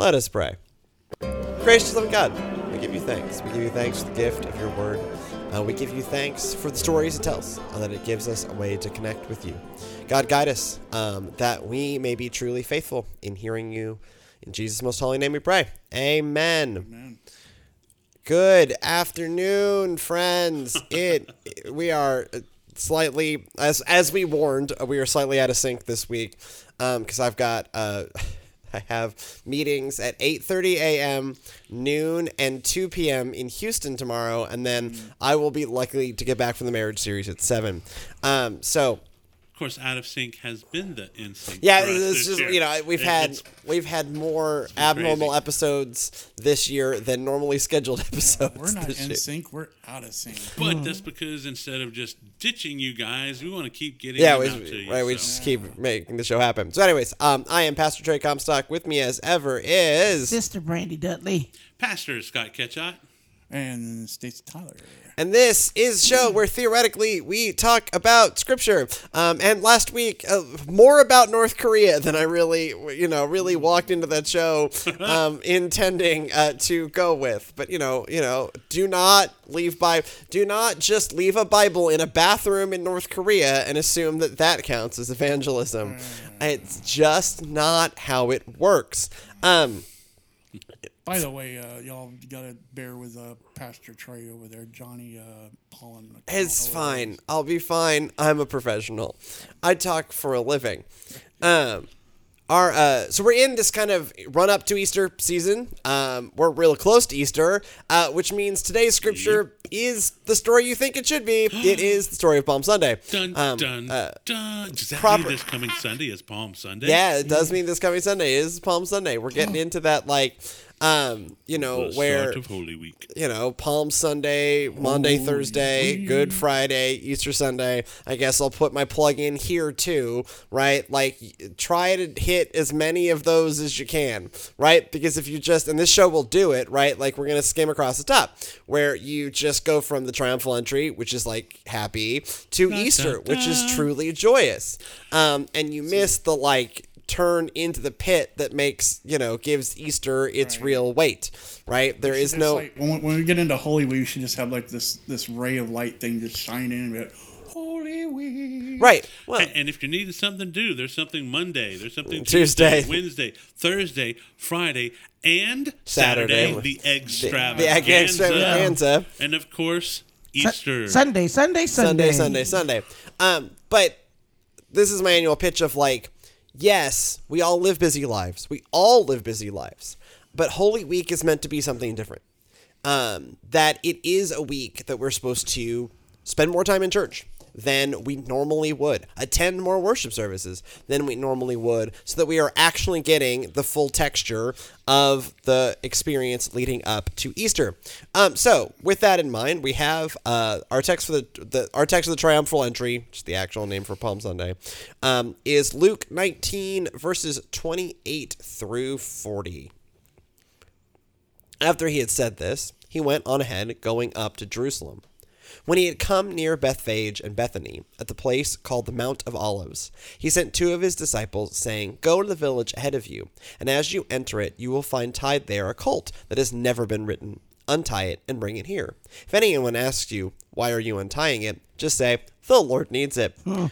Let us pray. Gracious loving God, we give you thanks. We give you thanks for the gift of your word. Uh, we give you thanks for the stories it tells, and that it gives us a way to connect with you. God, guide us um, that we may be truly faithful in hearing you. In Jesus' most holy name we pray. Amen. Man. Good afternoon, friends. It we are slightly as as we warned, uh, we are slightly out of sync this week because I've got uh, I have meetings at 8:30 a.m., noon, and 2 p.m. in Houston tomorrow, and then I will be lucky to get back from the marriage series at seven. Um, so course, out of sync has been the in sync. yeah, for us it's this just year. you know we've It- had we've had more abnormal crazy. episodes this year than normally scheduled episodes. We're not in year. sync. We're out of sync. but that's because instead of just ditching you guys, we want to keep getting Yeah, we, out to you. right. We so. just keep making the show happen. So, anyways, um, I am Pastor Trey Comstock. With me, as ever, is Sister Brandy Dudley. Pastor Scott Ketchot. And Stacy Tyler. And this is a show where theoretically we talk about scripture. Um, and last week, uh, more about North Korea than I really, you know, really walked into that show um, intending uh, to go with. But you know, you know, do not leave by, do not just leave a Bible in a bathroom in North Korea and assume that that counts as evangelism. It's just not how it works. Um, By the way, uh, y'all gotta bear with uh, Pastor Trey over there, Johnny uh, Pollen. It's fine. I'll be fine. I'm a professional. I talk for a living. Um, our uh, so we're in this kind of run up to Easter season. Um, we're real close to Easter, uh, which means today's scripture is the story you think it should be. It is the story of Palm Sunday. Dun Um, dun uh, dun. Does that proper- mean this coming Sunday is Palm Sunday? yeah, it does mean this coming Sunday is Palm Sunday. We're getting into that like, um, you know, The where start of Holy Week. you know, Palm Sunday, Monday, Thursday, Good Friday, Easter Sunday. I guess I'll put my plug in here too, right? Like, try to hit as many of those as you can, right? Because if you just, and this show will do it, right? Like, we're to skim across the top where you just go from the triumphal entry, which is like happy, to Easter, which is truly joyous. Um, and you miss the like, turn into the pit that makes you know gives Easter its real weight, right? There is no like, when, when we get into Holy Week, we should just have like this this ray of light thing just shine in and be like, Holy Week. right. Well, And, and if you're needing something to do, there's something Monday, there's something Tuesday. Tuesday, Wednesday, Thursday, Friday, and Saturday. Saturday, the extravaganza. the egg extravaganza. And of course, Easter. Sunday, Sunday, Sunday, Sunday. Sunday, Sunday. Um, but this is my annual pitch of like, yes, we all live busy lives. We all live busy lives. But Holy Week is meant to be something different. Um, that it is a week that we're supposed to spend more time in church than we normally would, attend more worship services than we normally would, so that we are actually getting the full texture of the experience leading up to Easter. Um, so, with that in mind, we have uh, our text for the, the our text of the triumphal entry, which is the actual name for Palm Sunday, um, is Luke 19 verses 28 through 40. After he had said this, he went on ahead, going up to Jerusalem. When he had come near Bethphage and Bethany, at the place called the Mount of Olives, he sent two of his disciples, saying, Go to the village ahead of you, and as you enter it, you will find tied there a colt that has never been ridden. Untie it and bring it here. If anyone asks you, Why are you untying it? just say, The Lord needs it. Hmm.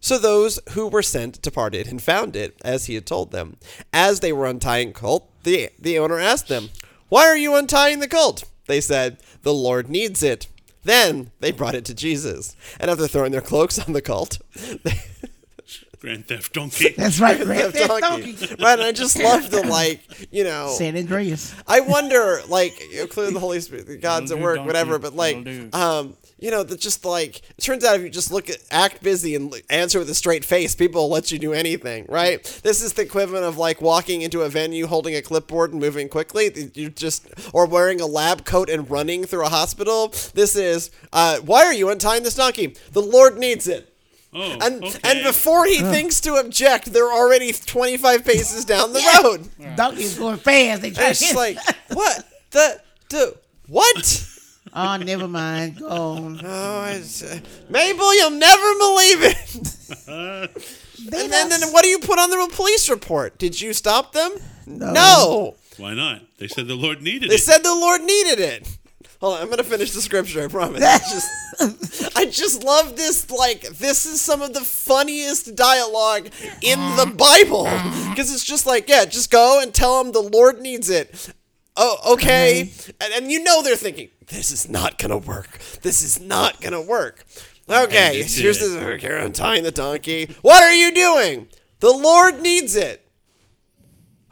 So those who were sent departed and found it as he had told them. As they were untying the colt, the, the owner asked them, Why are you untying the colt? They said, The Lord needs it. Then they brought it to Jesus. And after throwing their cloaks on the cult, they Grand Theft Donkey. That's right, Grand Theft Theft donkey. Donkey. Right, and I just love the like, you know, San Andreas. I wonder, like, you clearly the Holy Spirit, God's That'll at work, donkey. whatever. But like, um, you know, that just like it turns out if you just look at act busy and answer with a straight face, people will let you do anything, right? This is the equivalent of like walking into a venue holding a clipboard and moving quickly. You just or wearing a lab coat and running through a hospital. This is uh, why are you untying this donkey? The Lord needs it. Oh, And okay. and before he thinks to object, they're already 25 paces down the road. Donkey's going fast. They try And it's just like, what the the what? Oh, never mind. Go on. Oh, it's, uh, Mabel, you'll never believe it. And then, then what do you put on the police report? Did you stop them? No. No. Why not? They said the Lord needed They it. They said the Lord needed it. Hold on, I'm gonna finish the scripture. I promise. I just, I just love this. Like, this is some of the funniest dialogue in the Bible because it's just like, yeah, just go and tell them the Lord needs it. Oh, okay. And, and you know they're thinking, this is not gonna work. This is not gonna work. Okay, And it here's did. the okay, I'm tying the donkey. What are you doing? The Lord needs it.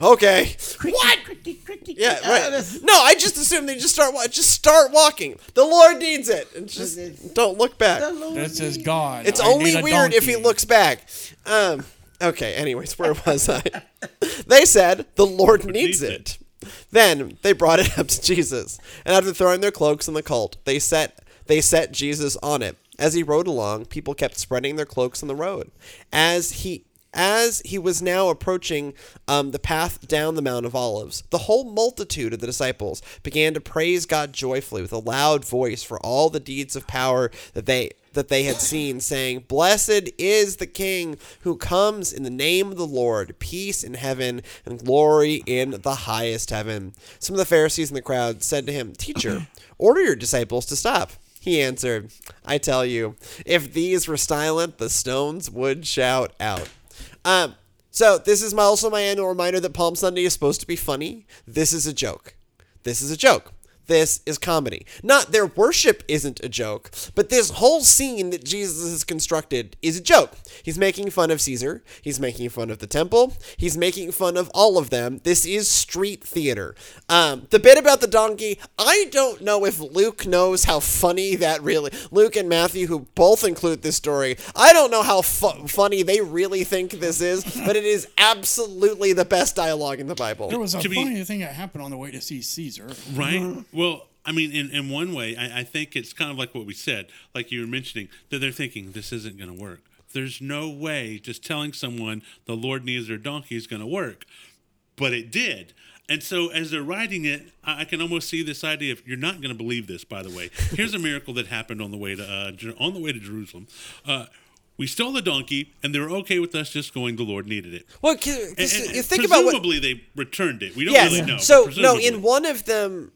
Okay. What? Yeah, Uh, right. No, I just assume they just start just start walking. The Lord needs it, and just don't look back. The Lord That says God. It's I only need a weird if he looks back. Um. Okay. Anyways, where was I? they said the Lord needs needs it. Then they brought it up to Jesus, and after throwing their cloaks on the colt, they set they set Jesus on it. As he rode along, people kept spreading their cloaks on the road. As he as he was now approaching um, the path down the Mount of Olives, the whole multitude of the disciples began to praise God joyfully with a loud voice for all the deeds of power that they that they had seen, saying, Blessed is the King who comes in the name of the Lord, peace in heaven and glory in the highest heaven. Some of the Pharisees in the crowd said to him, Teacher, order your disciples to stop. He answered, I tell you, if these were silent, the stones would shout out. Um, so this is my, also my annual reminder that Palm Sunday is supposed to be funny. This is a joke. This is a joke. This is comedy. Not their worship isn't a joke, but this whole scene that Jesus has constructed is a joke. He's making fun of Caesar. He's making fun of the temple. He's making fun of all of them. This is street theater. Um, the bit about the donkey, I don't know if Luke knows how funny that really. Luke and Matthew, who both include this story, I don't know how fu- funny they really think this is, but it is absolutely the best dialogue in the Bible. There was a To be- funny thing that happened on the way to see Caesar. Right. Well, I mean, in, in one way, I, I think it's kind of like what we said, like you were mentioning, that they're thinking this isn't going to work. There's no way just telling someone the Lord needs their donkey is going to work. But it did. And so as they're writing it, I, can almost see this idea of you're not going to believe this. By the way, here's a miracle that happened on the way to uh, on the way to Jerusalem. Uh, we stole the donkey, and they were okay with us just going. The Lord needed it. Well, And, and you think about what presumably they returned it. We don't Yes. really know. so no, in one of them,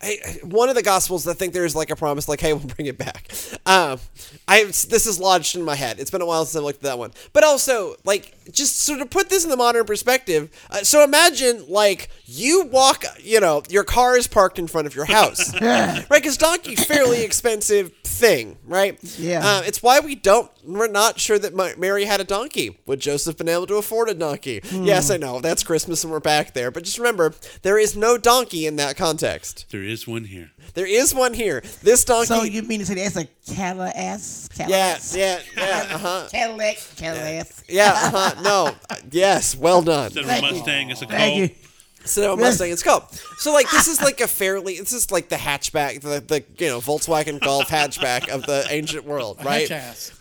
I- one of the gospels, I think there's like a promise, like, "Hey, we'll bring it back." Um, I this is lodged in my head. It's been a while since I looked at that one, but also like just sort of put this in the modern perspective. Uh, so imagine like you walk, you know, your car is parked in front of your house, right? Because donkey fairly expensive thing, right? Yeah. Uh, it's why we don't. We're not sure that Ma- Mary had a donkey. Would Joseph been able to afford a donkey? Yes, I know that's Christmas and we're back there. But just remember, there is no donkey in that context. there is one here. There is one here. This donkey. So you mean to say that's a Cadillac? yeah, yeah, yeah. Uh huh. Cadillac, Cadillac. Yeah. Uh huh. No. Yes. Well done. Instead of a. Mustang, it's a Thank Colt. you. So Mustang, it's called. So like this is like a fairly. This is like the hatchback, the the you know Volkswagen Golf hatchback of the ancient world, right?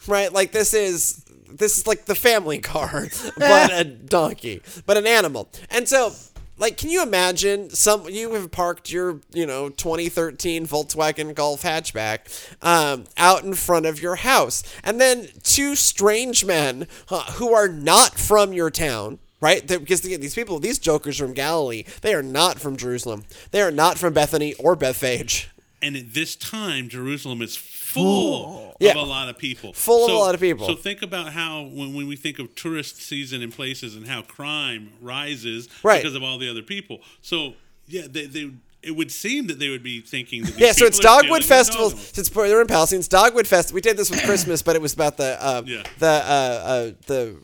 Right. Like this is this is like the family car, but a donkey, but an animal. And so, like, can you imagine some you have parked your you know 2013 Volkswagen Golf hatchback um, out in front of your house, and then two strange men uh, who are not from your town. Right, They're- because these people, these jokers from Galilee, they are not from Jerusalem. They are not from Bethany or Bethphage. And at this time, Jerusalem is full Yeah. of a lot of people. Full of a lot of people. So think about how when, when we think of tourist season in places and how crime rises Right. because of all the other people. So yeah, they, they it would seem that they would be thinking that Yeah, so it's Dogwood Festival. Since they're in Palestine, it's Dogwood Fest. We did this with Christmas, but it was about the uh, Yeah. the uh, uh, the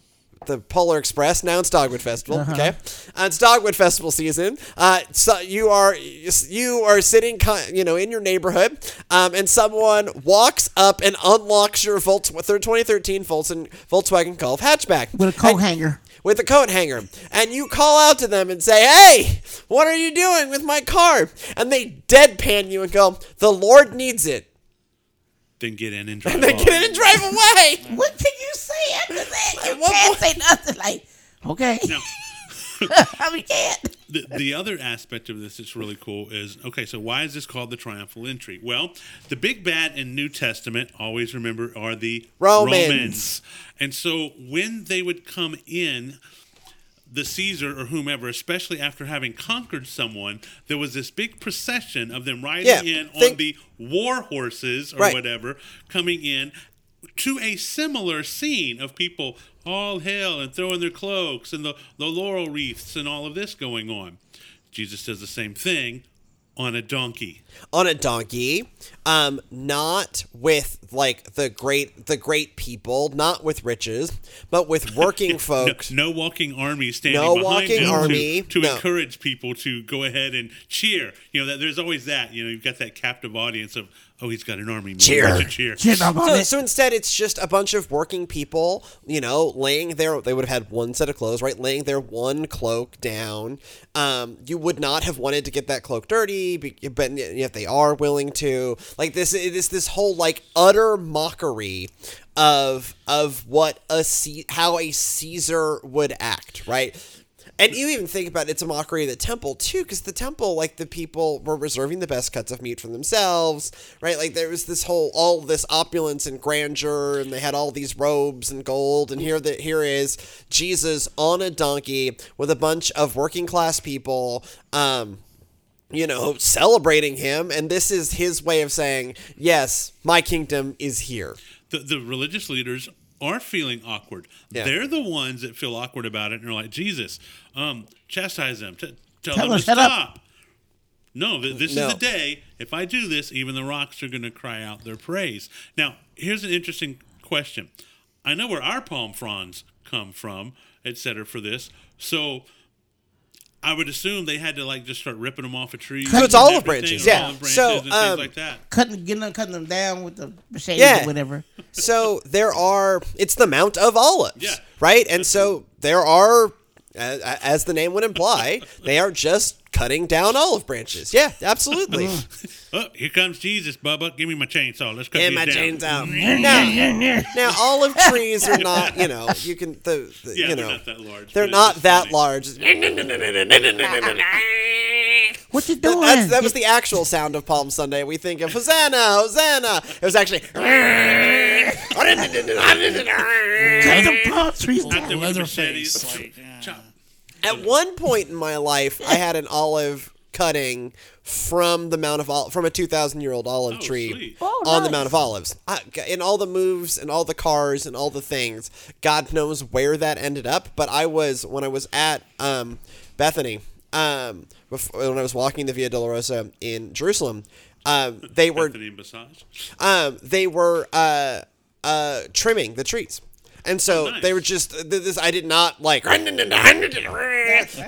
the Polar Express. Now it's Dogwood Festival. Okay, uh, it's Dogwood Festival season. Uh, so you are you are sitting, you know, in your neighborhood, um, and someone walks up and unlocks your Volt 2013 Volkswagen Volkswagen Golf hatchback With a coat And- hanger. with a coat hanger and you call out to them and say, Hey, what are you doing with my car? And they deadpan you and go, The Lord needs it. Then get in and drive And they off. get in and drive away. What can you say after that? You what can't more- say nothing. Like, okay. Now, we can't. the, the other aspect of this that's really cool is okay so why is this called the triumphal entry well the big bad in new testament always remember are the Romans. and so when they would come in the caesar or whomever especially after having conquered someone there was this big procession of them riding Yeah, in on the war horses or Right. whatever coming in to a similar scene of people all hail and throwing their cloaks and the, the laurel wreaths and all of this going on. Jesus does the same thing on a donkey. on a donkey um not with like the great the great people not with riches but with working No, folks no walking army standing No behind walking him to- army, to, no. encourage people to go ahead and cheer. You know that there's always that. You know you've got that captive audience of oh he's got an army. Cheer. cheer. Shit, I'm on so, it. so instead it's just a bunch of working people you know laying their they would have had one set of clothes right laying their one cloak down um you would not have wanted to get that cloak dirty but if they are willing to like this it is this whole like utter mockery of of what a how a caesar would act right and you even think about it, it's a mockery of the temple too, because the temple, like the people were reserving the best cuts of meat for themselves, right? Like there was this whole all this opulence and grandeur, and they had all these robes and gold, and here that here is Jesus on a donkey with a bunch of working class people, um, you know, celebrating him, and this is his way of saying, "Yes, my kingdom is here." the, the religious leaders are feeling awkward. Yeah. They're the ones that feel awkward about it and are like, Jesus, um, chastise them, T- tell, Tell them to shut up." stop. No, th- this No. is the day. If I do this, even the rocks are going to cry out their praise. Now, here's an interesting question. I know where our palm fronds come from, et cetera, for this. So I would assume they had to like just start ripping them off of tree. So it's olive branches, yeah. olive branches So, and things um, like that. Cutting, getting them, cutting them down with the machete Yeah. or whatever. So there are, it's the Mount of Olives, Yeah. right? And so there are, as, as the name would imply, they are just cutting down olive branches. Yeah, absolutely. Oh, here comes Jesus, Bubba. Give me my chainsaw. Let's cut and my down. chains. Now, now, olive trees are not, you know, you can, the, the Yeah, you they're know, not that large. they're not that funny. large. What you doing? That's, that was the actual sound of Palm Sunday. We think of Hosanna, Hosanna. It was actually. Cut them palm trees Out down. there with Leatherface, like, yeah. Chop. At one point in my life, I had an olive cutting from the Mount of Ol- from a two thousand year old olive Oh, tree sweet. Oh, on the. Mount of Olives. I, in all the moves and all the cars and all the things, God knows where that ended up. But I was when I was at um, Bethany, um, before, when I was walking the Via Dolorosa in Jerusalem. Um, they were Bethany Massage. um, they were uh, uh, trimming the trees. And so Oh, nice. they were just this. I did not like.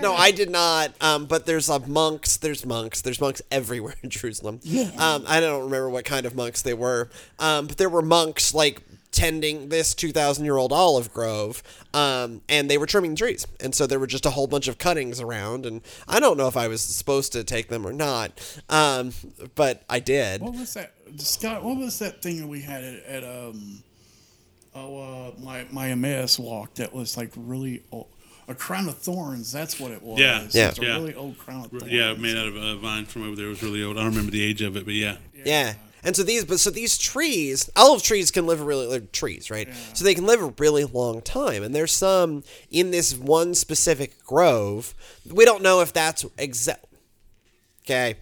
no, I did not. Um, but there's uh, monks. There's monks. There's monks everywhere in Jerusalem. Yeah. Um, I don't remember what kind of monks they were. Um, but there were monks like tending this 2,000 year old olive grove. Um, and they were trimming trees. And so there were just a whole bunch of cuttings around. And I don't know if I was supposed to take them or not. Um, but I did. What was that, Scott? What was that thing that we had at, at um, oh, uh, my my Emmaus walk that was like really old, a crown of thorns. That's what it was. Yeah, Yeah. It's a yeah. really old crown of thorns. Yeah, made out of a vine from over there. It was really old. I don't remember the age of it, but yeah. Yeah. And so these, but so these trees, olive trees can live really they're trees, right? So they can live a really long time. And there's some in this one specific grove. We don't know if that's exact. Okay,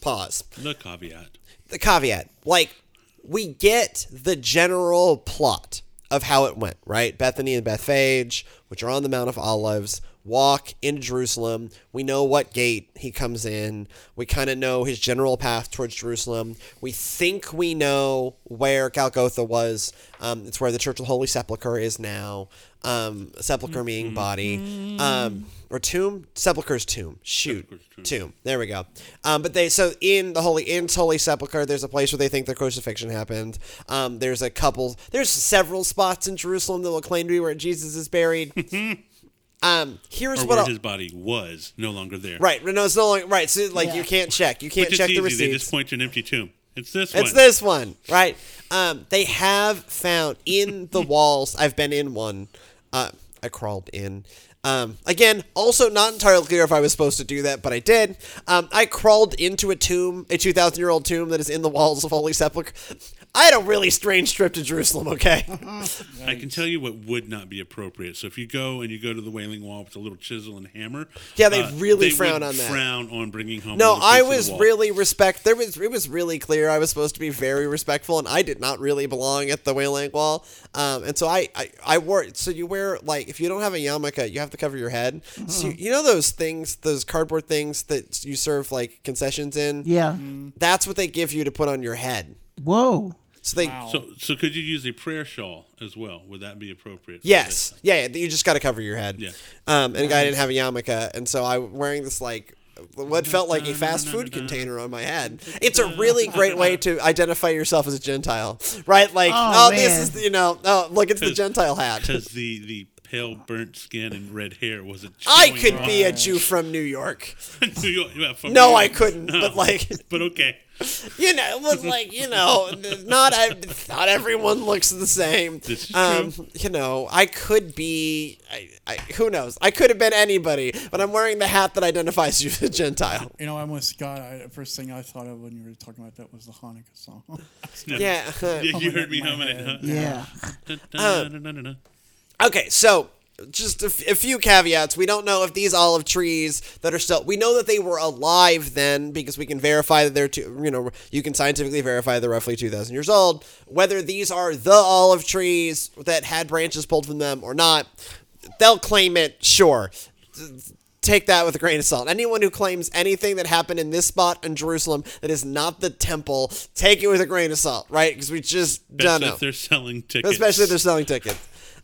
pause. The caveat. The caveat, like, we get the general plot of how it went, right? Bethany and Bethphage, which are on the Mount of Olives, walk into Jerusalem. We know what gate he comes in. We kind of know his general path towards Jerusalem. We think we know where Golgotha was. Um, it's where the Church of the Holy Sepulchre is now. Um, sepulchre meaning body. Um, or tomb? Sepulchre's tomb. Shoot. Sepulchre's Tomb. There we go. Um, but they so in the holy in Holy Sepulchre, there's a place where they think the crucifixion happened. Um, there's a couple. There's several spots in Jerusalem that will claim to be where Jesus is buried. um, here's Or what where I'll, his body was no longer there. right. No, it's no longer right. So like Yeah. you can't check. You can't Which is check easy. the They just point to an empty tomb. It's this It's one. this one, right? Um, they have found in the walls. I've been in one. Uh, I crawled in. Um, again, also not entirely clear if I was supposed to do that, but I did. Um, I crawled into a tomb, a 2,000 year old tomb that is in the walls of Holy Sepulchre. I had a really strange trip to Jerusalem, okay? I can tell you what would not be appropriate. So if you go and you go to the Wailing Wall with a little chisel and hammer, uh, Yeah, they really they frown on that. Frown on bringing home. No, I piece of the was really respect. There was it was really clear I was supposed to be very respectful, and I did not really belong at the Wailing Wall. Um, and so I, I I wore so you wear like if you don't have a yarmulke, you have to cover your head. So you, you know those things, those cardboard things that you serve like concessions in. Yeah. That's what they give you to put on your head. Whoa. So they. Wow. So, so could you use a prayer shawl as well? Would that be appropriate? Yes, yeah, yeah, you just got to cover your head. Yeah. Um, and the guy didn't have a yarmulke, and so I was wearing this like what felt like a fast food container on my head. It's a really great way to identify yourself as a Gentile, right? Like, oh, Oh, this man. is you know, oh look, it's the Gentile hat. Because the the pale burnt skin and red hair wasn't. I could off. be a Jew from New York. New York- yeah, from No, New I couldn't, No. but like, But okay. you know, look like you know, not not everyone looks the same. This is um, true. You know, I could be. I, I, who knows? I could have been anybody, but I'm wearing the hat that identifies you as a Gentile. You know, I almost got. I, the first thing I thought of when you were talking about that was the Hanukkah song. Yeah. Yeah, you heard me humming it. Huh? Yeah. Dun, Okay, so just a, f- a few caveats. We don't know if these olive trees that are still. We know that they were alive then because we can verify that they're. Two, you know, you can scientifically verify they're roughly two thousand years old. Whether these are the olive trees that had branches pulled from them or not, they'll claim it. Sure. Take that with a grain of salt. Anyone who claims anything that happened in this spot in Jerusalem that is not the temple, take it with a grain of salt, right? Because we just don't Especially know if they're selling tickets. especially if they're selling tickets.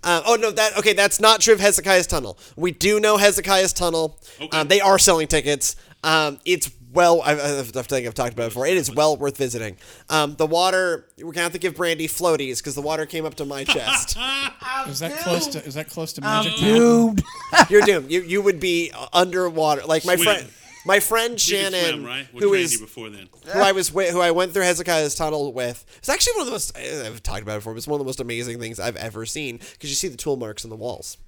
Um, oh no, that okay. That's not true of Hezekiah's tunnel. We do know Hezekiah's tunnel. Okay. Um, they are selling tickets. Um, it's well. I, I, I think I've talked about it before. It is well worth visiting. Um, the water. We're gonna have to give Brandy floaties because the water came up to my chest. is that close to? Is that close to I'm Magic Mountain? doomed. You're doomed. You you would be underwater. Like my Swim. friend. My friend Shannon, swim, right? Who Randy before then. who I was with, who I went through Hezekiah's tunnel with. It's actually one of the most I've talked about it before, but it's one of the most amazing things I've ever seen because you see the tool marks in the walls.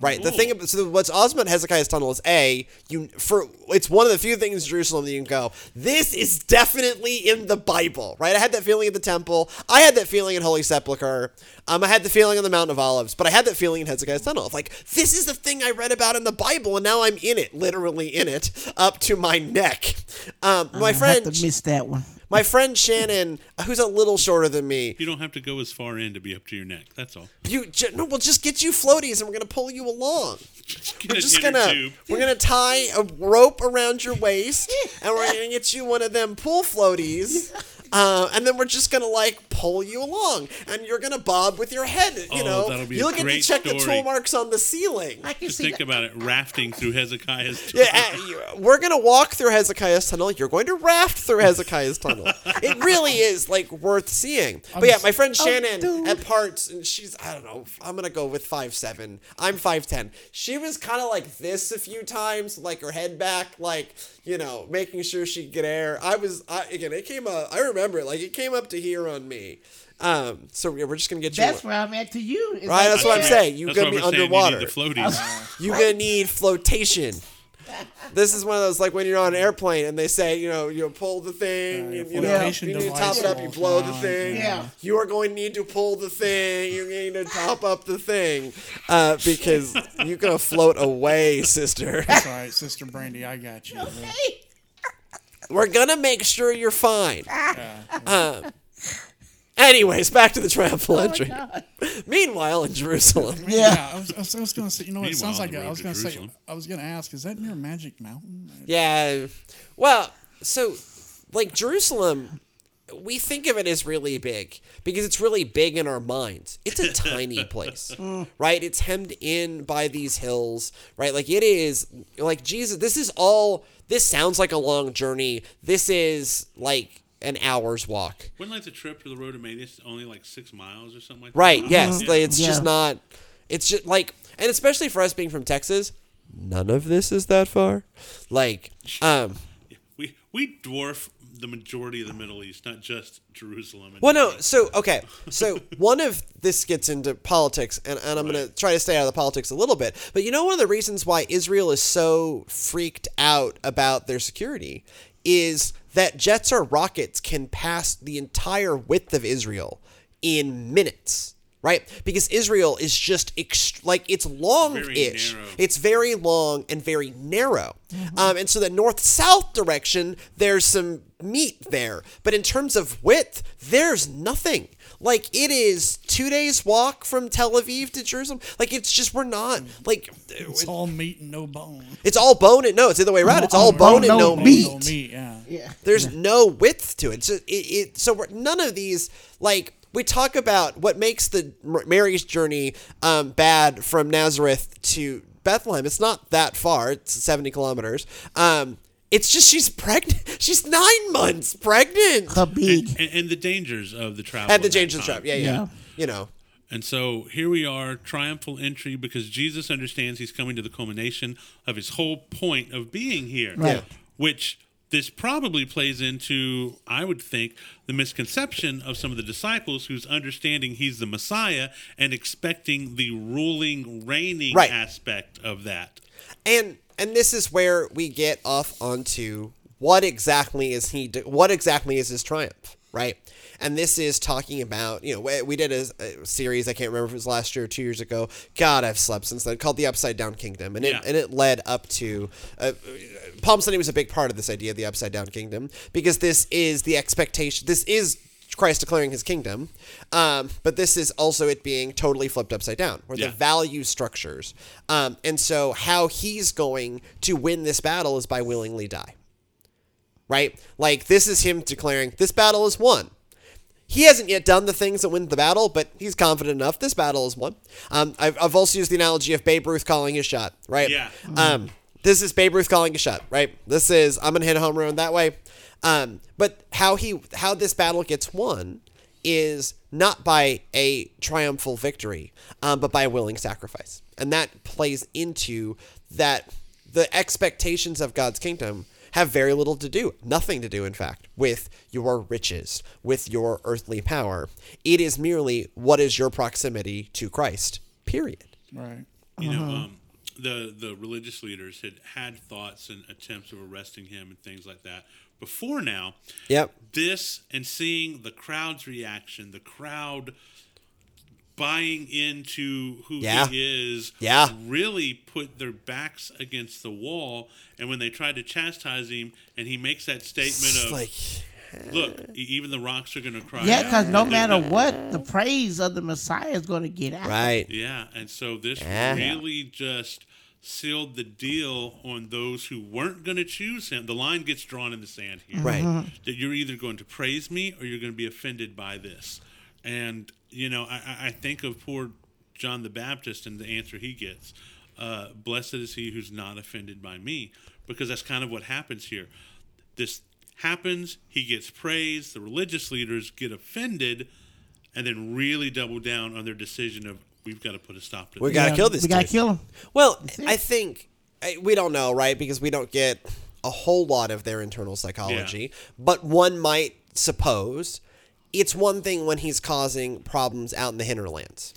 Right. The thing about so what's awesome about Hezekiah's tunnel is a you for it's one of the few things in Jerusalem that you can go. This is definitely in the Bible, right? I had that feeling at the temple. I had that feeling in Holy Sepulchre. Um, I had the feeling on the Mount of Olives, but I had that feeling in Hezekiah's tunnel of like this is the thing I read about in the Bible, and now I'm in it, literally in it, up to my neck. Um, my I friend, have to miss that one. My friend Shannon, who's a little shorter than me, You don't have to go as far in to be up to your neck. That's all. you ju- no, we'll just get you floaties, and we're gonna pull you along. We're just gonna tube. we're gonna tie a rope around your waist, and we're gonna get you one of them pool floaties. Uh, and then we're just gonna like pull you along, and you're gonna bob with your head. You Oh, know, that'll be you'll a get to great check the tool marks on the ceiling. I can Just see think that. about it, rafting through Hezekiah's. Tunnel. Yeah, uh, we're gonna walk through Hezekiah's tunnel. You're going to raft through Hezekiah's tunnel. It really is like worth seeing. But yeah, my friend Shannon dude. at parts, and she's I don't know. I'm gonna go with five seven. I'm five ten. She was kind of like this a few times, like her head back, like you know, making sure she could get air. I was I, again. It came up. I remember it. Like it came up to here on me. Um. So yeah, we're just gonna get you. That's one. where I'm at to you. It's Right, like, that's what I'm saying. You're That's gonna be we're saying underwater. You need the floaties. You're gonna need flotation. This is one of those like when you're on an airplane and they say, you know, you pull the thing, Uh, you, you know, you need to top it up, you blow the thing. Yeah. You are going to need to pull the thing. You're going to top up the thing uh, because you're gonna float away, sister. That's all right, Sister Brandy. I got you. We're gonna make sure you're fine. Uh, anyways, back to the triumphal Oh entry. Meanwhile, in Jerusalem. Yeah. Yeah, I was, I was, I was going to say. You know, what it Meanwhile, sounds on like. the I was going to say. I was going to ask. Is that near Magic Mountain? Yeah. Well, so like Jerusalem, we think of it as really big because it's really big in our minds. It's a tiny place, hmm. right? It's hemmed in by these hills, right? Like it is like Jesus. This is all. This sounds like a long journey. This is like an hour's walk. Wasn't like the trip to the road to Emmaus only like six miles or something like Right. that? Yes. Yeah. Like, it's just not. It's just like, and especially for us being from Texas, none of this is that far. Like, um, We we dwarf the majority of the Middle East, not just Jerusalem. And Well, no. So okay. So one of this gets into politics, and, and I'm going to try to stay out of the politics a little bit. But you know, one of the reasons why Israel is so freaked out about their security is that jets or rockets can pass the entire width of Israel in minutes. Right, because Israel is just ext- like it's long-ish. It's very long and very narrow. Um, and so the north south direction, there's some meat there. But in terms of width, there's nothing. Like it is two days walk from Tel Aviv to Jerusalem. Like it's just we're not like It's all meat and no bone. it's all bone and no, it's the other way around. It's all bone and no no Bone, meat. No meat. Yeah. Yeah. There's no width to it. So it, it so we're, none of these like we talk about what makes the Mary's journey um, bad from Nazareth to Bethlehem. It's not that far. It's 70 kilometers. Um, it's just she's pregnant. She's nine months pregnant. Habib. and, and the dangers of the travel. At the dangers of James time. trap. Yeah, yeah, Yeah. You know. And so here we are, triumphal entry, because Jesus understands he's coming to the culmination of his whole point of being here. Right. Yeah. Which this probably plays into, I would think, the misconception of some of the disciples who's understanding he's the Messiah and expecting the ruling, reigning Right. aspect of that. and and this is where we get off onto what exactly is he what exactly is his triumph right? And this is talking about you know we- did a, a series i can't remember if it was last year or two years ago. God i've slept since then called the upside down kingdom. And it, and it led up to uh, palm sunday was a big part of this idea of the upside down kingdom because this is the expectation this is Christ declaring his kingdom, um, but this is also it being totally flipped upside down, where Yeah. the value structures. Um, and so, how he's going to win this battle is by willingly die. Right? Like, this is him declaring, this battle is won. He hasn't yet done the things that win the battle, but he's confident enough. This battle is won. Um, I've, I've also used the analogy of Babe Ruth calling his shot, right? Yeah. Um, this is Babe Ruth calling a shot, right? This is I'm gonna hit a home run that way. Um, but how he how this battle gets won is not by a triumphal victory, um, but by a willing sacrifice, and that plays into that the expectations of God's kingdom have very little to do, nothing to do, in fact, with your riches, with your earthly power. It is merely what is your proximity to Christ. Period. Right. You know, um, the the religious leaders had had thoughts and attempts of arresting him and things like that before now. Yep. This and seeing the crowd's reaction, the crowd buying into who Yeah. he is, Yeah. really put their backs against the wall. And when they tried to chastise him, and he makes that statement It's of, like "Look, e- even the rocks are going to cry." Yeah, because no matter what, the praise of the Messiah is going to get out. right. Yeah, and so this Yeah. really just sealed the deal on those who weren't going to choose him. The line gets drawn in the sand here. Right. That you're either going to praise me or you're going to be offended by this. And, you know, I, I- I think of poor John the Baptist and the answer he gets uh, Blessed is he who's not offended by me. Because that's kind of what happens here. This happens, he gets praised, the religious leaders get offended, and then really double down on their decision of, we've got to put a stop to We this. gotta Yeah, kill this We got to dude. kill him. Well, I think I, we don't know, right? Because we don't get a whole lot of their internal psychology. But one might suppose it's one thing when he's causing problems out in the hinterlands,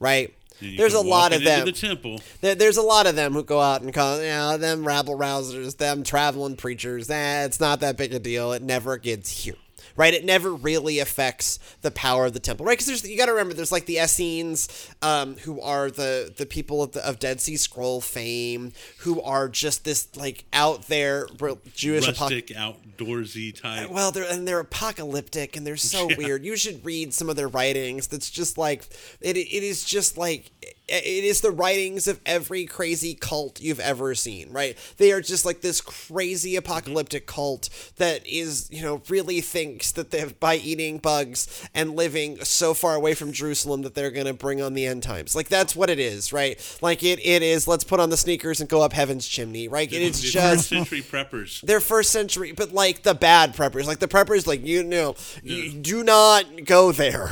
right? You There's a come lot of walking into them. The temple. There, there's a lot of them who go out and call, you know, them rabble rousers, them traveling preachers. Eh, it's not that big a deal. It never gets here, right? It never really affects the power of the temple, right? Because there's you got to remember, there's like the Essenes, um, who are the the people of, the, of Dead Sea Scroll fame, who are just this like out there re- Jewish apoc- outdoorsy type. well, they're and they're apocalyptic and they're so weird. You should read some of their writings. That's just like it. It is just like it is the writings of every crazy cult you've ever seen. Right? They are just like this crazy apocalyptic cult that is you know really thinks that they by eating bugs and living so far away from Jerusalem that they're gonna bring on the end times. Like that's what it is, right? Like it. It is. Let's put on the sneakers and go up heaven's chimney. Right? It's just first century preppers. they're first century, but like the bad preppers, like the preppers, like you know, you do not go there.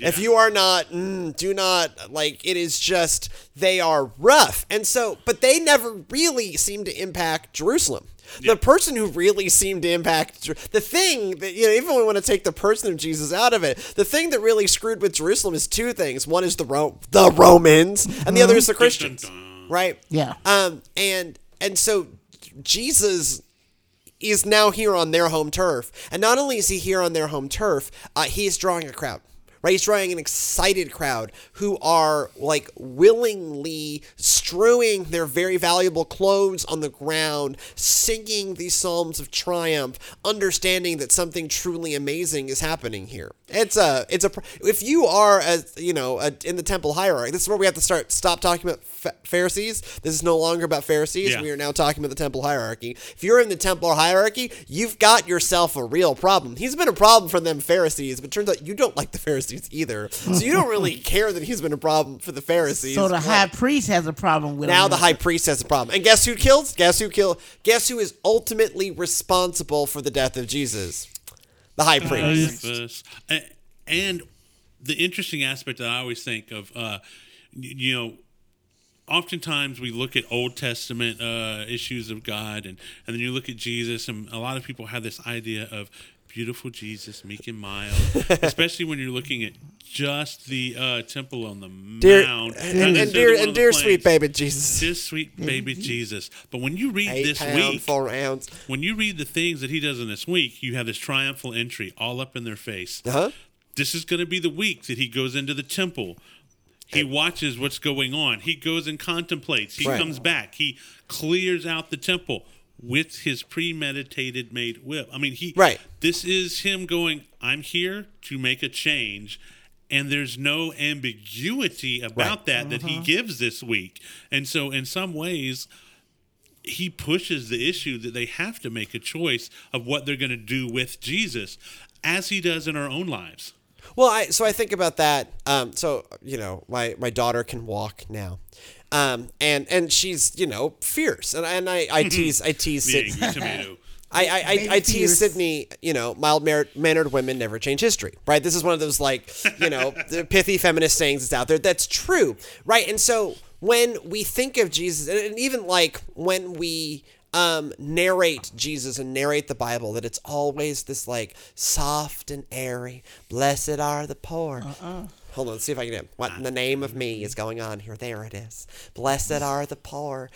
If you are not, mm, do not like. It is just they are rough, and so, but they never really seem to impact Jerusalem. The person who really seemed to impact the thing that you know, even when we want to take the person of Jesus out of it, the thing that really screwed with Jerusalem is two things. One is the Ro- the Romans, and the other is the Christians, right? Yeah. Um, and and so Jesus is now here on their home turf, and not only is he here on their home turf, uh, he is drawing a crowd. Right, he's drawing an excited crowd who are like willingly strewing their very valuable clothes on the ground, singing these psalms of triumph, understanding that something truly amazing is happening here. It's a, it's a. If you are, a, you know, a, in the temple hierarchy, this is where we have to start. Stop talking about Pha- Pharisees. This is no longer about Pharisees. Yeah. We are now talking about the temple hierarchy. If you're in the temple hierarchy, you've got yourself a real problem. He's been a problem for them Pharisees, but turns out you don't like the Pharisees either. So you don't really care that he's been a problem for the Pharisees. So the high priest has a problem with now him. the high priest has a problem. And guess who kills? Guess who killed? Guess who is ultimately responsible for the death of Jesus? The high priest. Caiaphas. And the interesting aspect that I always think of, uh, you know, oftentimes we look at Old Testament uh, issues of God, and, and then you look at Jesus, and a lot of people have this idea of beautiful Jesus, meek and mild, especially when you're looking at just the uh, temple on the Dear, mount. and, not and dear, and dear sweet baby Jesus. Just sweet baby Jesus. But when you read Eight this pound, week, four ounce. when you read the things that he does in this week, you have this triumphal entry all up in their face. Uh-huh. This is going to be the week that he goes into the temple. He watches what's going on. He goes and contemplates. He Right. comes back. He clears out the temple with his premeditated made whip. I mean, he Right. This is him going. I'm here to make a change, and there's no ambiguity about that that he gives this week. And so, in some ways, he pushes the issue that they have to make a choice of what they're going to do with Jesus, as he does in our own lives. Well, I so I think about that. Um, so you know, my my daughter can walk now, um, and and she's you know fierce, and and I I tease I tease The Sid, tomato. I I, I, I tease. Sydney. You know, mild mannered women never change history, right? This is one of those like you know the pithy feminist sayings that's out there. That's true, right? And so when we think of Jesus, and, and even like when we um, narrate Jesus and narrate the Bible, that it's always this like soft and airy. Blessed are the poor. Hold on, let's see if I can do it. What ah. in the name of me is going on here? There it is. Blessed are the poor,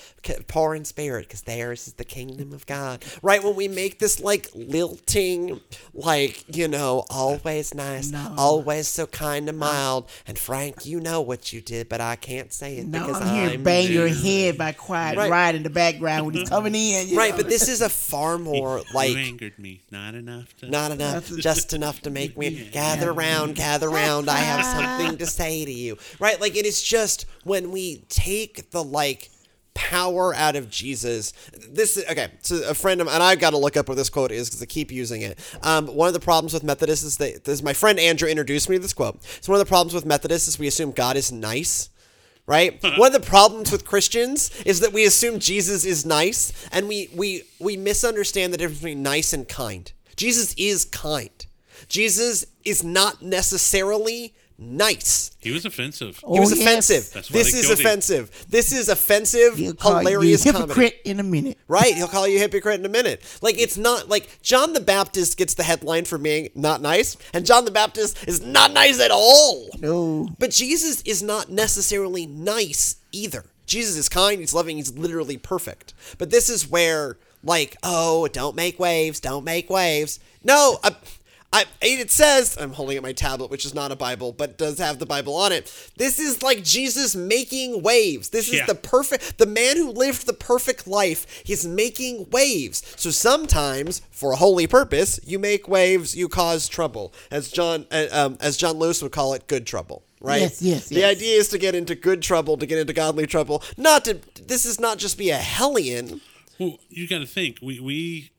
poor in spirit, because theirs is the kingdom of God. Right when we make this like lilting, like you know, always nice, No. always so kind and uh. mild. And Frank, you know what you did, but I can't say it No, because I'm hearing I'm bang your head by Quiet Riot. in the background when he's coming in. Right, know. but this is a far more like you angered me, not enough to. Not enough, just enough to make me gather round, gather round. I have something to say to you. Right? Like, it is just when we take the, like, power out of Jesus. This is okay. So a friend of and I've got to look up what this quote is because I keep using it. Um, one of the problems with Methodists is that this my friend Andrew introduced me to this quote. So one of the problems with Methodists is we assume God is nice. Right? One of the problems with Christians is that we assume Jesus is nice and we we we misunderstand the difference between nice and kind. Jesus is kind. Jesus is not necessarily nice. He was offensive. Oh, he was Oh, yes. offensive. That's why This they is killed him. offensive. This is offensive, He'll call hilarious you a comedy. hypocrite in a minute. Right, he'll call you a hypocrite in a minute. Like it's not like John the Baptist gets the headline for being not nice, and John the Baptist is not nice at all. No. But Jesus is not necessarily nice either. Jesus is kind, he's loving, he's literally perfect. But this is where, like, oh, don't make waves, don't make waves. No, I, I, it says, I'm holding up my tablet, which is not a Bible, but does have the Bible on it. This is like Jesus making waves. This is Yeah. the perfect, the man who lived the perfect life. He's making waves. So sometimes, for a holy purpose, you make waves, you cause trouble. As John, uh, um, as John Lewis would call it, good trouble right? Yes, yes, The yes. idea is to get into good trouble, to get into godly trouble. Not to. This is not just be a hellion. Well, you got to think we we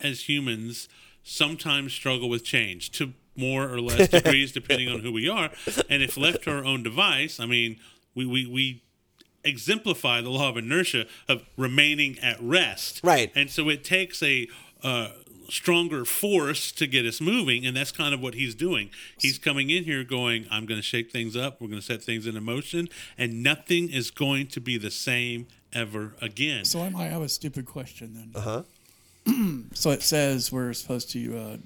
as humans sometimes struggle with change to more or less degrees depending on who we are, and if left to our own device, I mean, we we we exemplify the law of inertia of remaining at rest, Right. And so it takes a uh, stronger force to get us moving, and that's kind of what he's doing. He's coming in here going, "I'm going to shake things up. We're going to set things into motion, and nothing is going to be the same ever again. So I might have a stupid question then. Uh huh. So it says we're supposed to uh,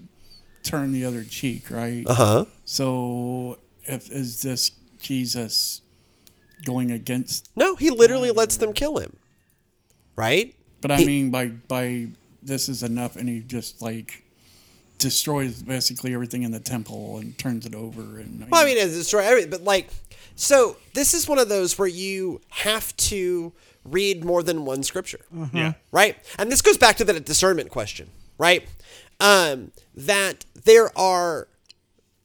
turn the other cheek, right? Uh huh. So if is this Jesus going against? No, he literally lets them kill him. Right? But I He- mean, by by this is enough, and he just like destroys basically everything in the temple and turns it over. And Well, I mean, it's destroy everything, but like, so this is one of those where you have to read more than one scripture, yeah. right? And this goes back to that discernment question, right? Um, that there are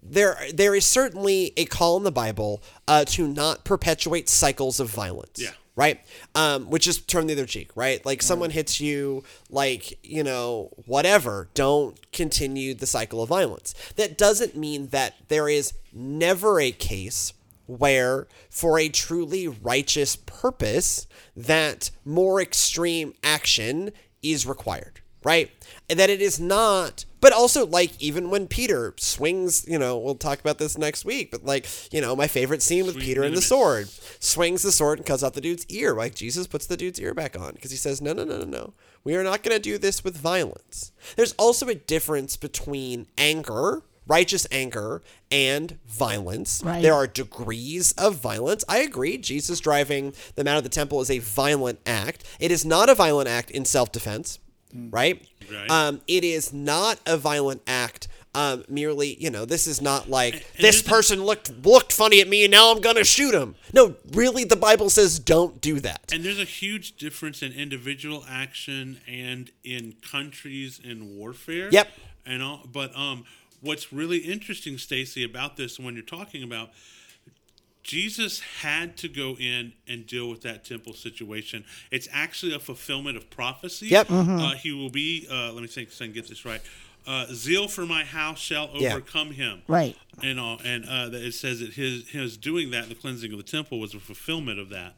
there there is certainly a call in the Bible uh, to not perpetuate cycles of violence. Yeah. Right, um, which is turn the other cheek, right? Like someone hits you, like you know, whatever. Don't continue the cycle of violence. That doesn't mean that there is never a case where, for a truly righteous purpose, that more extreme action is required, right? And that it is not, but also like even when Peter swings, you know, we'll talk about this next week, but like, you know, my favorite scene with Sweet Peter and the sword swings the sword and cuts off the dude's ear. Like Jesus puts the dude's ear back on because he says, no, no, no, no, no. We are not going to do this with violence. There's also a difference between anger, righteous anger, and violence. Right. There are degrees of violence. I agree. Jesus driving them out of the temple is a violent act. It is not a violent act in self defense, right? Right. Um, it is not a violent act. Um, merely, you know, this is not like and this there's a- person looked looked funny at me and now I'm gonna shoot him. No, really, the Bible says don't do that. And there's a huge difference in individual action and in countries in warfare. Yep. And all, but um, what's really interesting, Stacy, about this when you're talking about Jesus had to go in and deal with that temple situation. It's actually a fulfillment of prophecy. Yep. Uh, he will be. Uh, let me think. So I can get this right. Uh, Zeal for my house shall Yeah. overcome him. Right. And all, and uh, it says that his his doing that, the cleansing of the temple, was a fulfillment of that.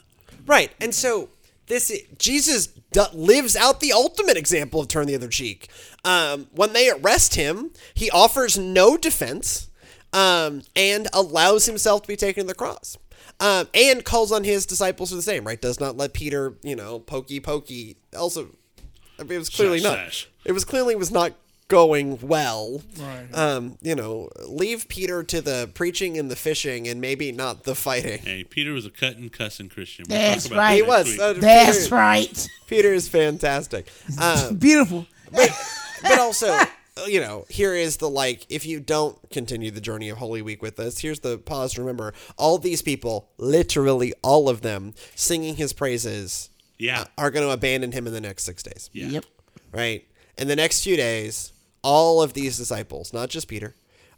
Right. And so this Jesus lives out the ultimate example of turn the other cheek. Um, when they arrest him, he offers no defense um, and allows himself to be taken to the cross. Um, and calls on his disciples for the same, right? Does not let Peter, you know, pokey pokey. Also, I mean, it was clearly Shush, not. shush. It was clearly was not going well. Right. Um, you know, leave Peter to the preaching and the fishing, and maybe not the fighting. Hey, Peter was a cut and cussing Christian. We'll That's talk about right. that He was. Uh, That's Peter- right. Peter is fantastic. Um, Beautiful. but also you know here is the like if you don't continue the journey of holy week with us here's the pause to remember all these people literally all of them singing his praises yeah. uh, are going to abandon him in the next six days yeah. Yep. right in the next few days all of these disciples not just peter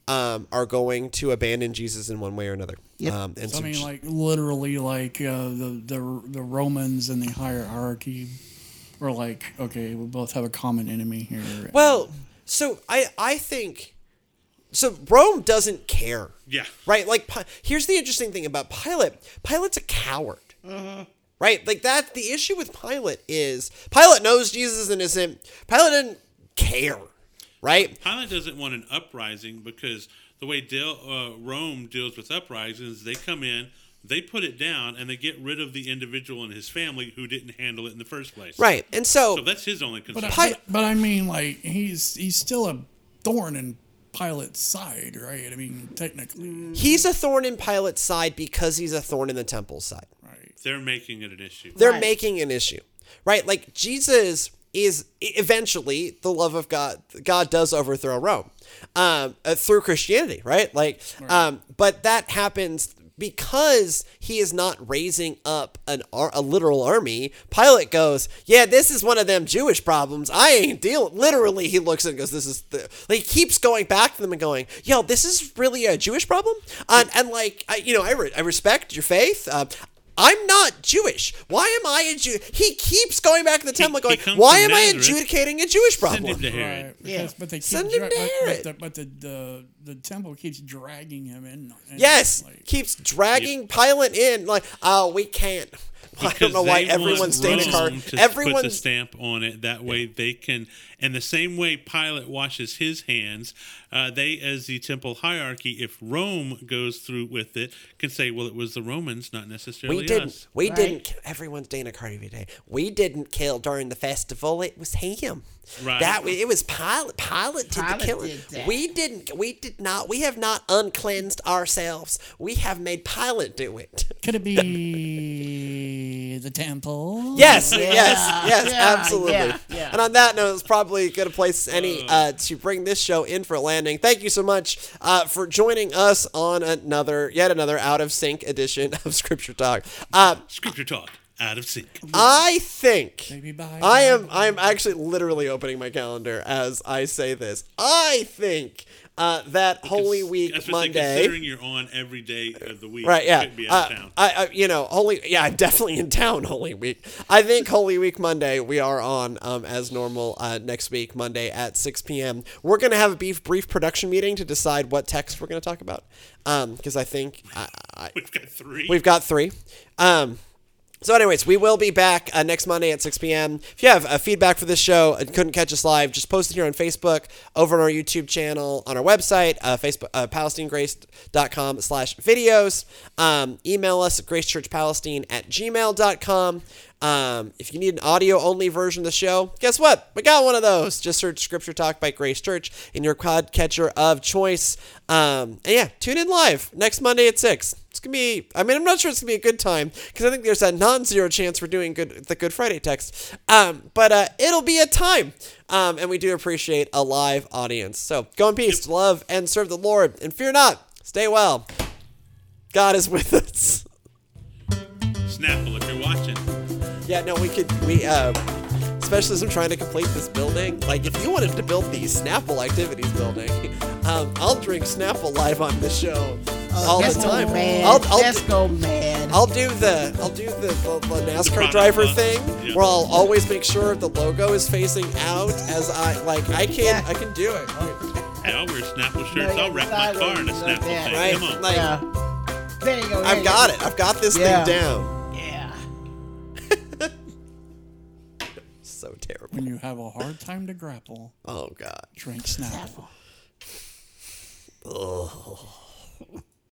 um, are going to abandon jesus in one way or another Yep. um, and So, so I mean, like literally, like uh, the the the Romans and the hierarchy were like, okay, we both have a common enemy here. well so i i think so rome doesn't care Yeah. Right? Like, here's the interesting thing about Pilate Pilate's a coward. Right? Like, that, the issue with Pilate is Pilate knows Jesus is innocent. Pilate doesn't care. Right? Pilate doesn't want an uprising because the way deal, uh, Rome deals with uprisings, they come in, they put it down, and they get rid of the individual and his family who didn't handle it in the first place. Right. And so, So that's his only but, concern. I, but, but I mean, like he's he's still a thorn in Pilate's side, right? I mean, technically, he's a thorn in Pilate's side because he's a thorn in the temple's side. right? They're making it an issue. They're Right. making an issue. Right? Like, Jesus is eventually the love of God. God does overthrow Rome um, uh, through Christianity, right? Like, um, but that happens because he is not raising up an ar- a literal army. Pilate goes, "Yeah, this is one of them Jewish problems. I ain't dealing." Literally, he looks and goes, "This is the." Like, he keeps going back to them and going, "Yo, this is really a Jewish problem." And, and like, I, you know, I, re- I respect your faith. Uh, I'm not Jewish. Why am I a Jew? He keeps going back to the temple, he going, comes "Why from am I adjudicating a Jewish problem?" Send problem?" him to Herod. Right, Yeah. because, but they keep Send him dra- to but, Herod. but, the, but the, the the temple keeps dragging him in. and, Yes, like, keeps dragging Pilate in. Like, oh, we can't, I don't Because know why they want everyone's Dana Rome Carvey. to put the stamp on it. That way they can, and the same way Pilate washes his hands, uh, they, as the temple hierarchy, if Rome goes through with it, can say, well, it was the Romans, not necessarily we didn't. us. We Right. didn't. ki- Everyone's Dana Carvey Day. We didn't kill during the festival. It was him. Right. That it was Pilate. Pilate did Pilate the killing. did that. We didn't. We did not. We have not uncleansed ourselves. We have made Pilate do it. Could it be the temple? Yes, Yeah, yes, yes, yeah, absolutely. yeah, yeah. And on that note, it's probably a good place any uh, to bring this show in for a landing. Thank you so much uh, for joining us on another, yet another out of sync edition of Scripture Talk. Uh, Scripture talk out of sync. I think Maybe bye. I am. I am actually literally opening my calendar as I say this. I think uh, that Holy Week Especially Monday. Considering you're on every day of the week. Right, yeah. out Uh. I, I, you know, Holy, yeah, I'm definitely in town Holy Week. I think Holy Week Monday we are on um, as normal uh, next week Monday at 6 p.m. We're gonna have a brief, brief production meeting to decide what text we're gonna talk about, because I think I, I, We've got three. We've got three. Um, so, anyways, we will be back uh, next Monday at 6 p.m. If you have uh, feedback for this show and couldn't catch us live, just post it here on Facebook, over on our YouTube channel, on our website, uh, Facebook, uh, PalestineGrace.com slash videos. Um, email us at gracechurchpalestine at gmail.com. Um, if you need an audio only version of the show, guess what? We got one of those. Just search Scripture Talk by Grace Church in your podcatcher of choice. Um, and yeah, tune in live next Monday at 6. It's gonna be. I mean, I'm not sure it's gonna be a good time because I think there's a non-zero chance we're doing good the Good Friday text. Um, but uh, it'll be a time, um, and we do appreciate a live audience. So go in peace, love, and serve the Lord, and fear not. Stay well. God is with us. Snapple, if you're watching. Yeah, no, we could we uh especially as I'm trying to complete this building. Like if you wanted to build the Snapple activities building, um, I'll drink Snapple live on the show all the time. mad. I'll I'll, Let's do, go mad. I'll do the I'll do the, the, the NASCAR product driver bus. thing Yeah. where I'll always make sure the logo is facing out as I like I can I can do it. Hey, I'll wear Snapple shirts. No, I'll wrap my car in a Snapple that. thing. Right? Come on. Like yeah. There you go. there I've you got go. it. I've got this Yeah. thing down. Terrible. When you have a hard time to grapple, Oh god. drink Snapple. Ugh.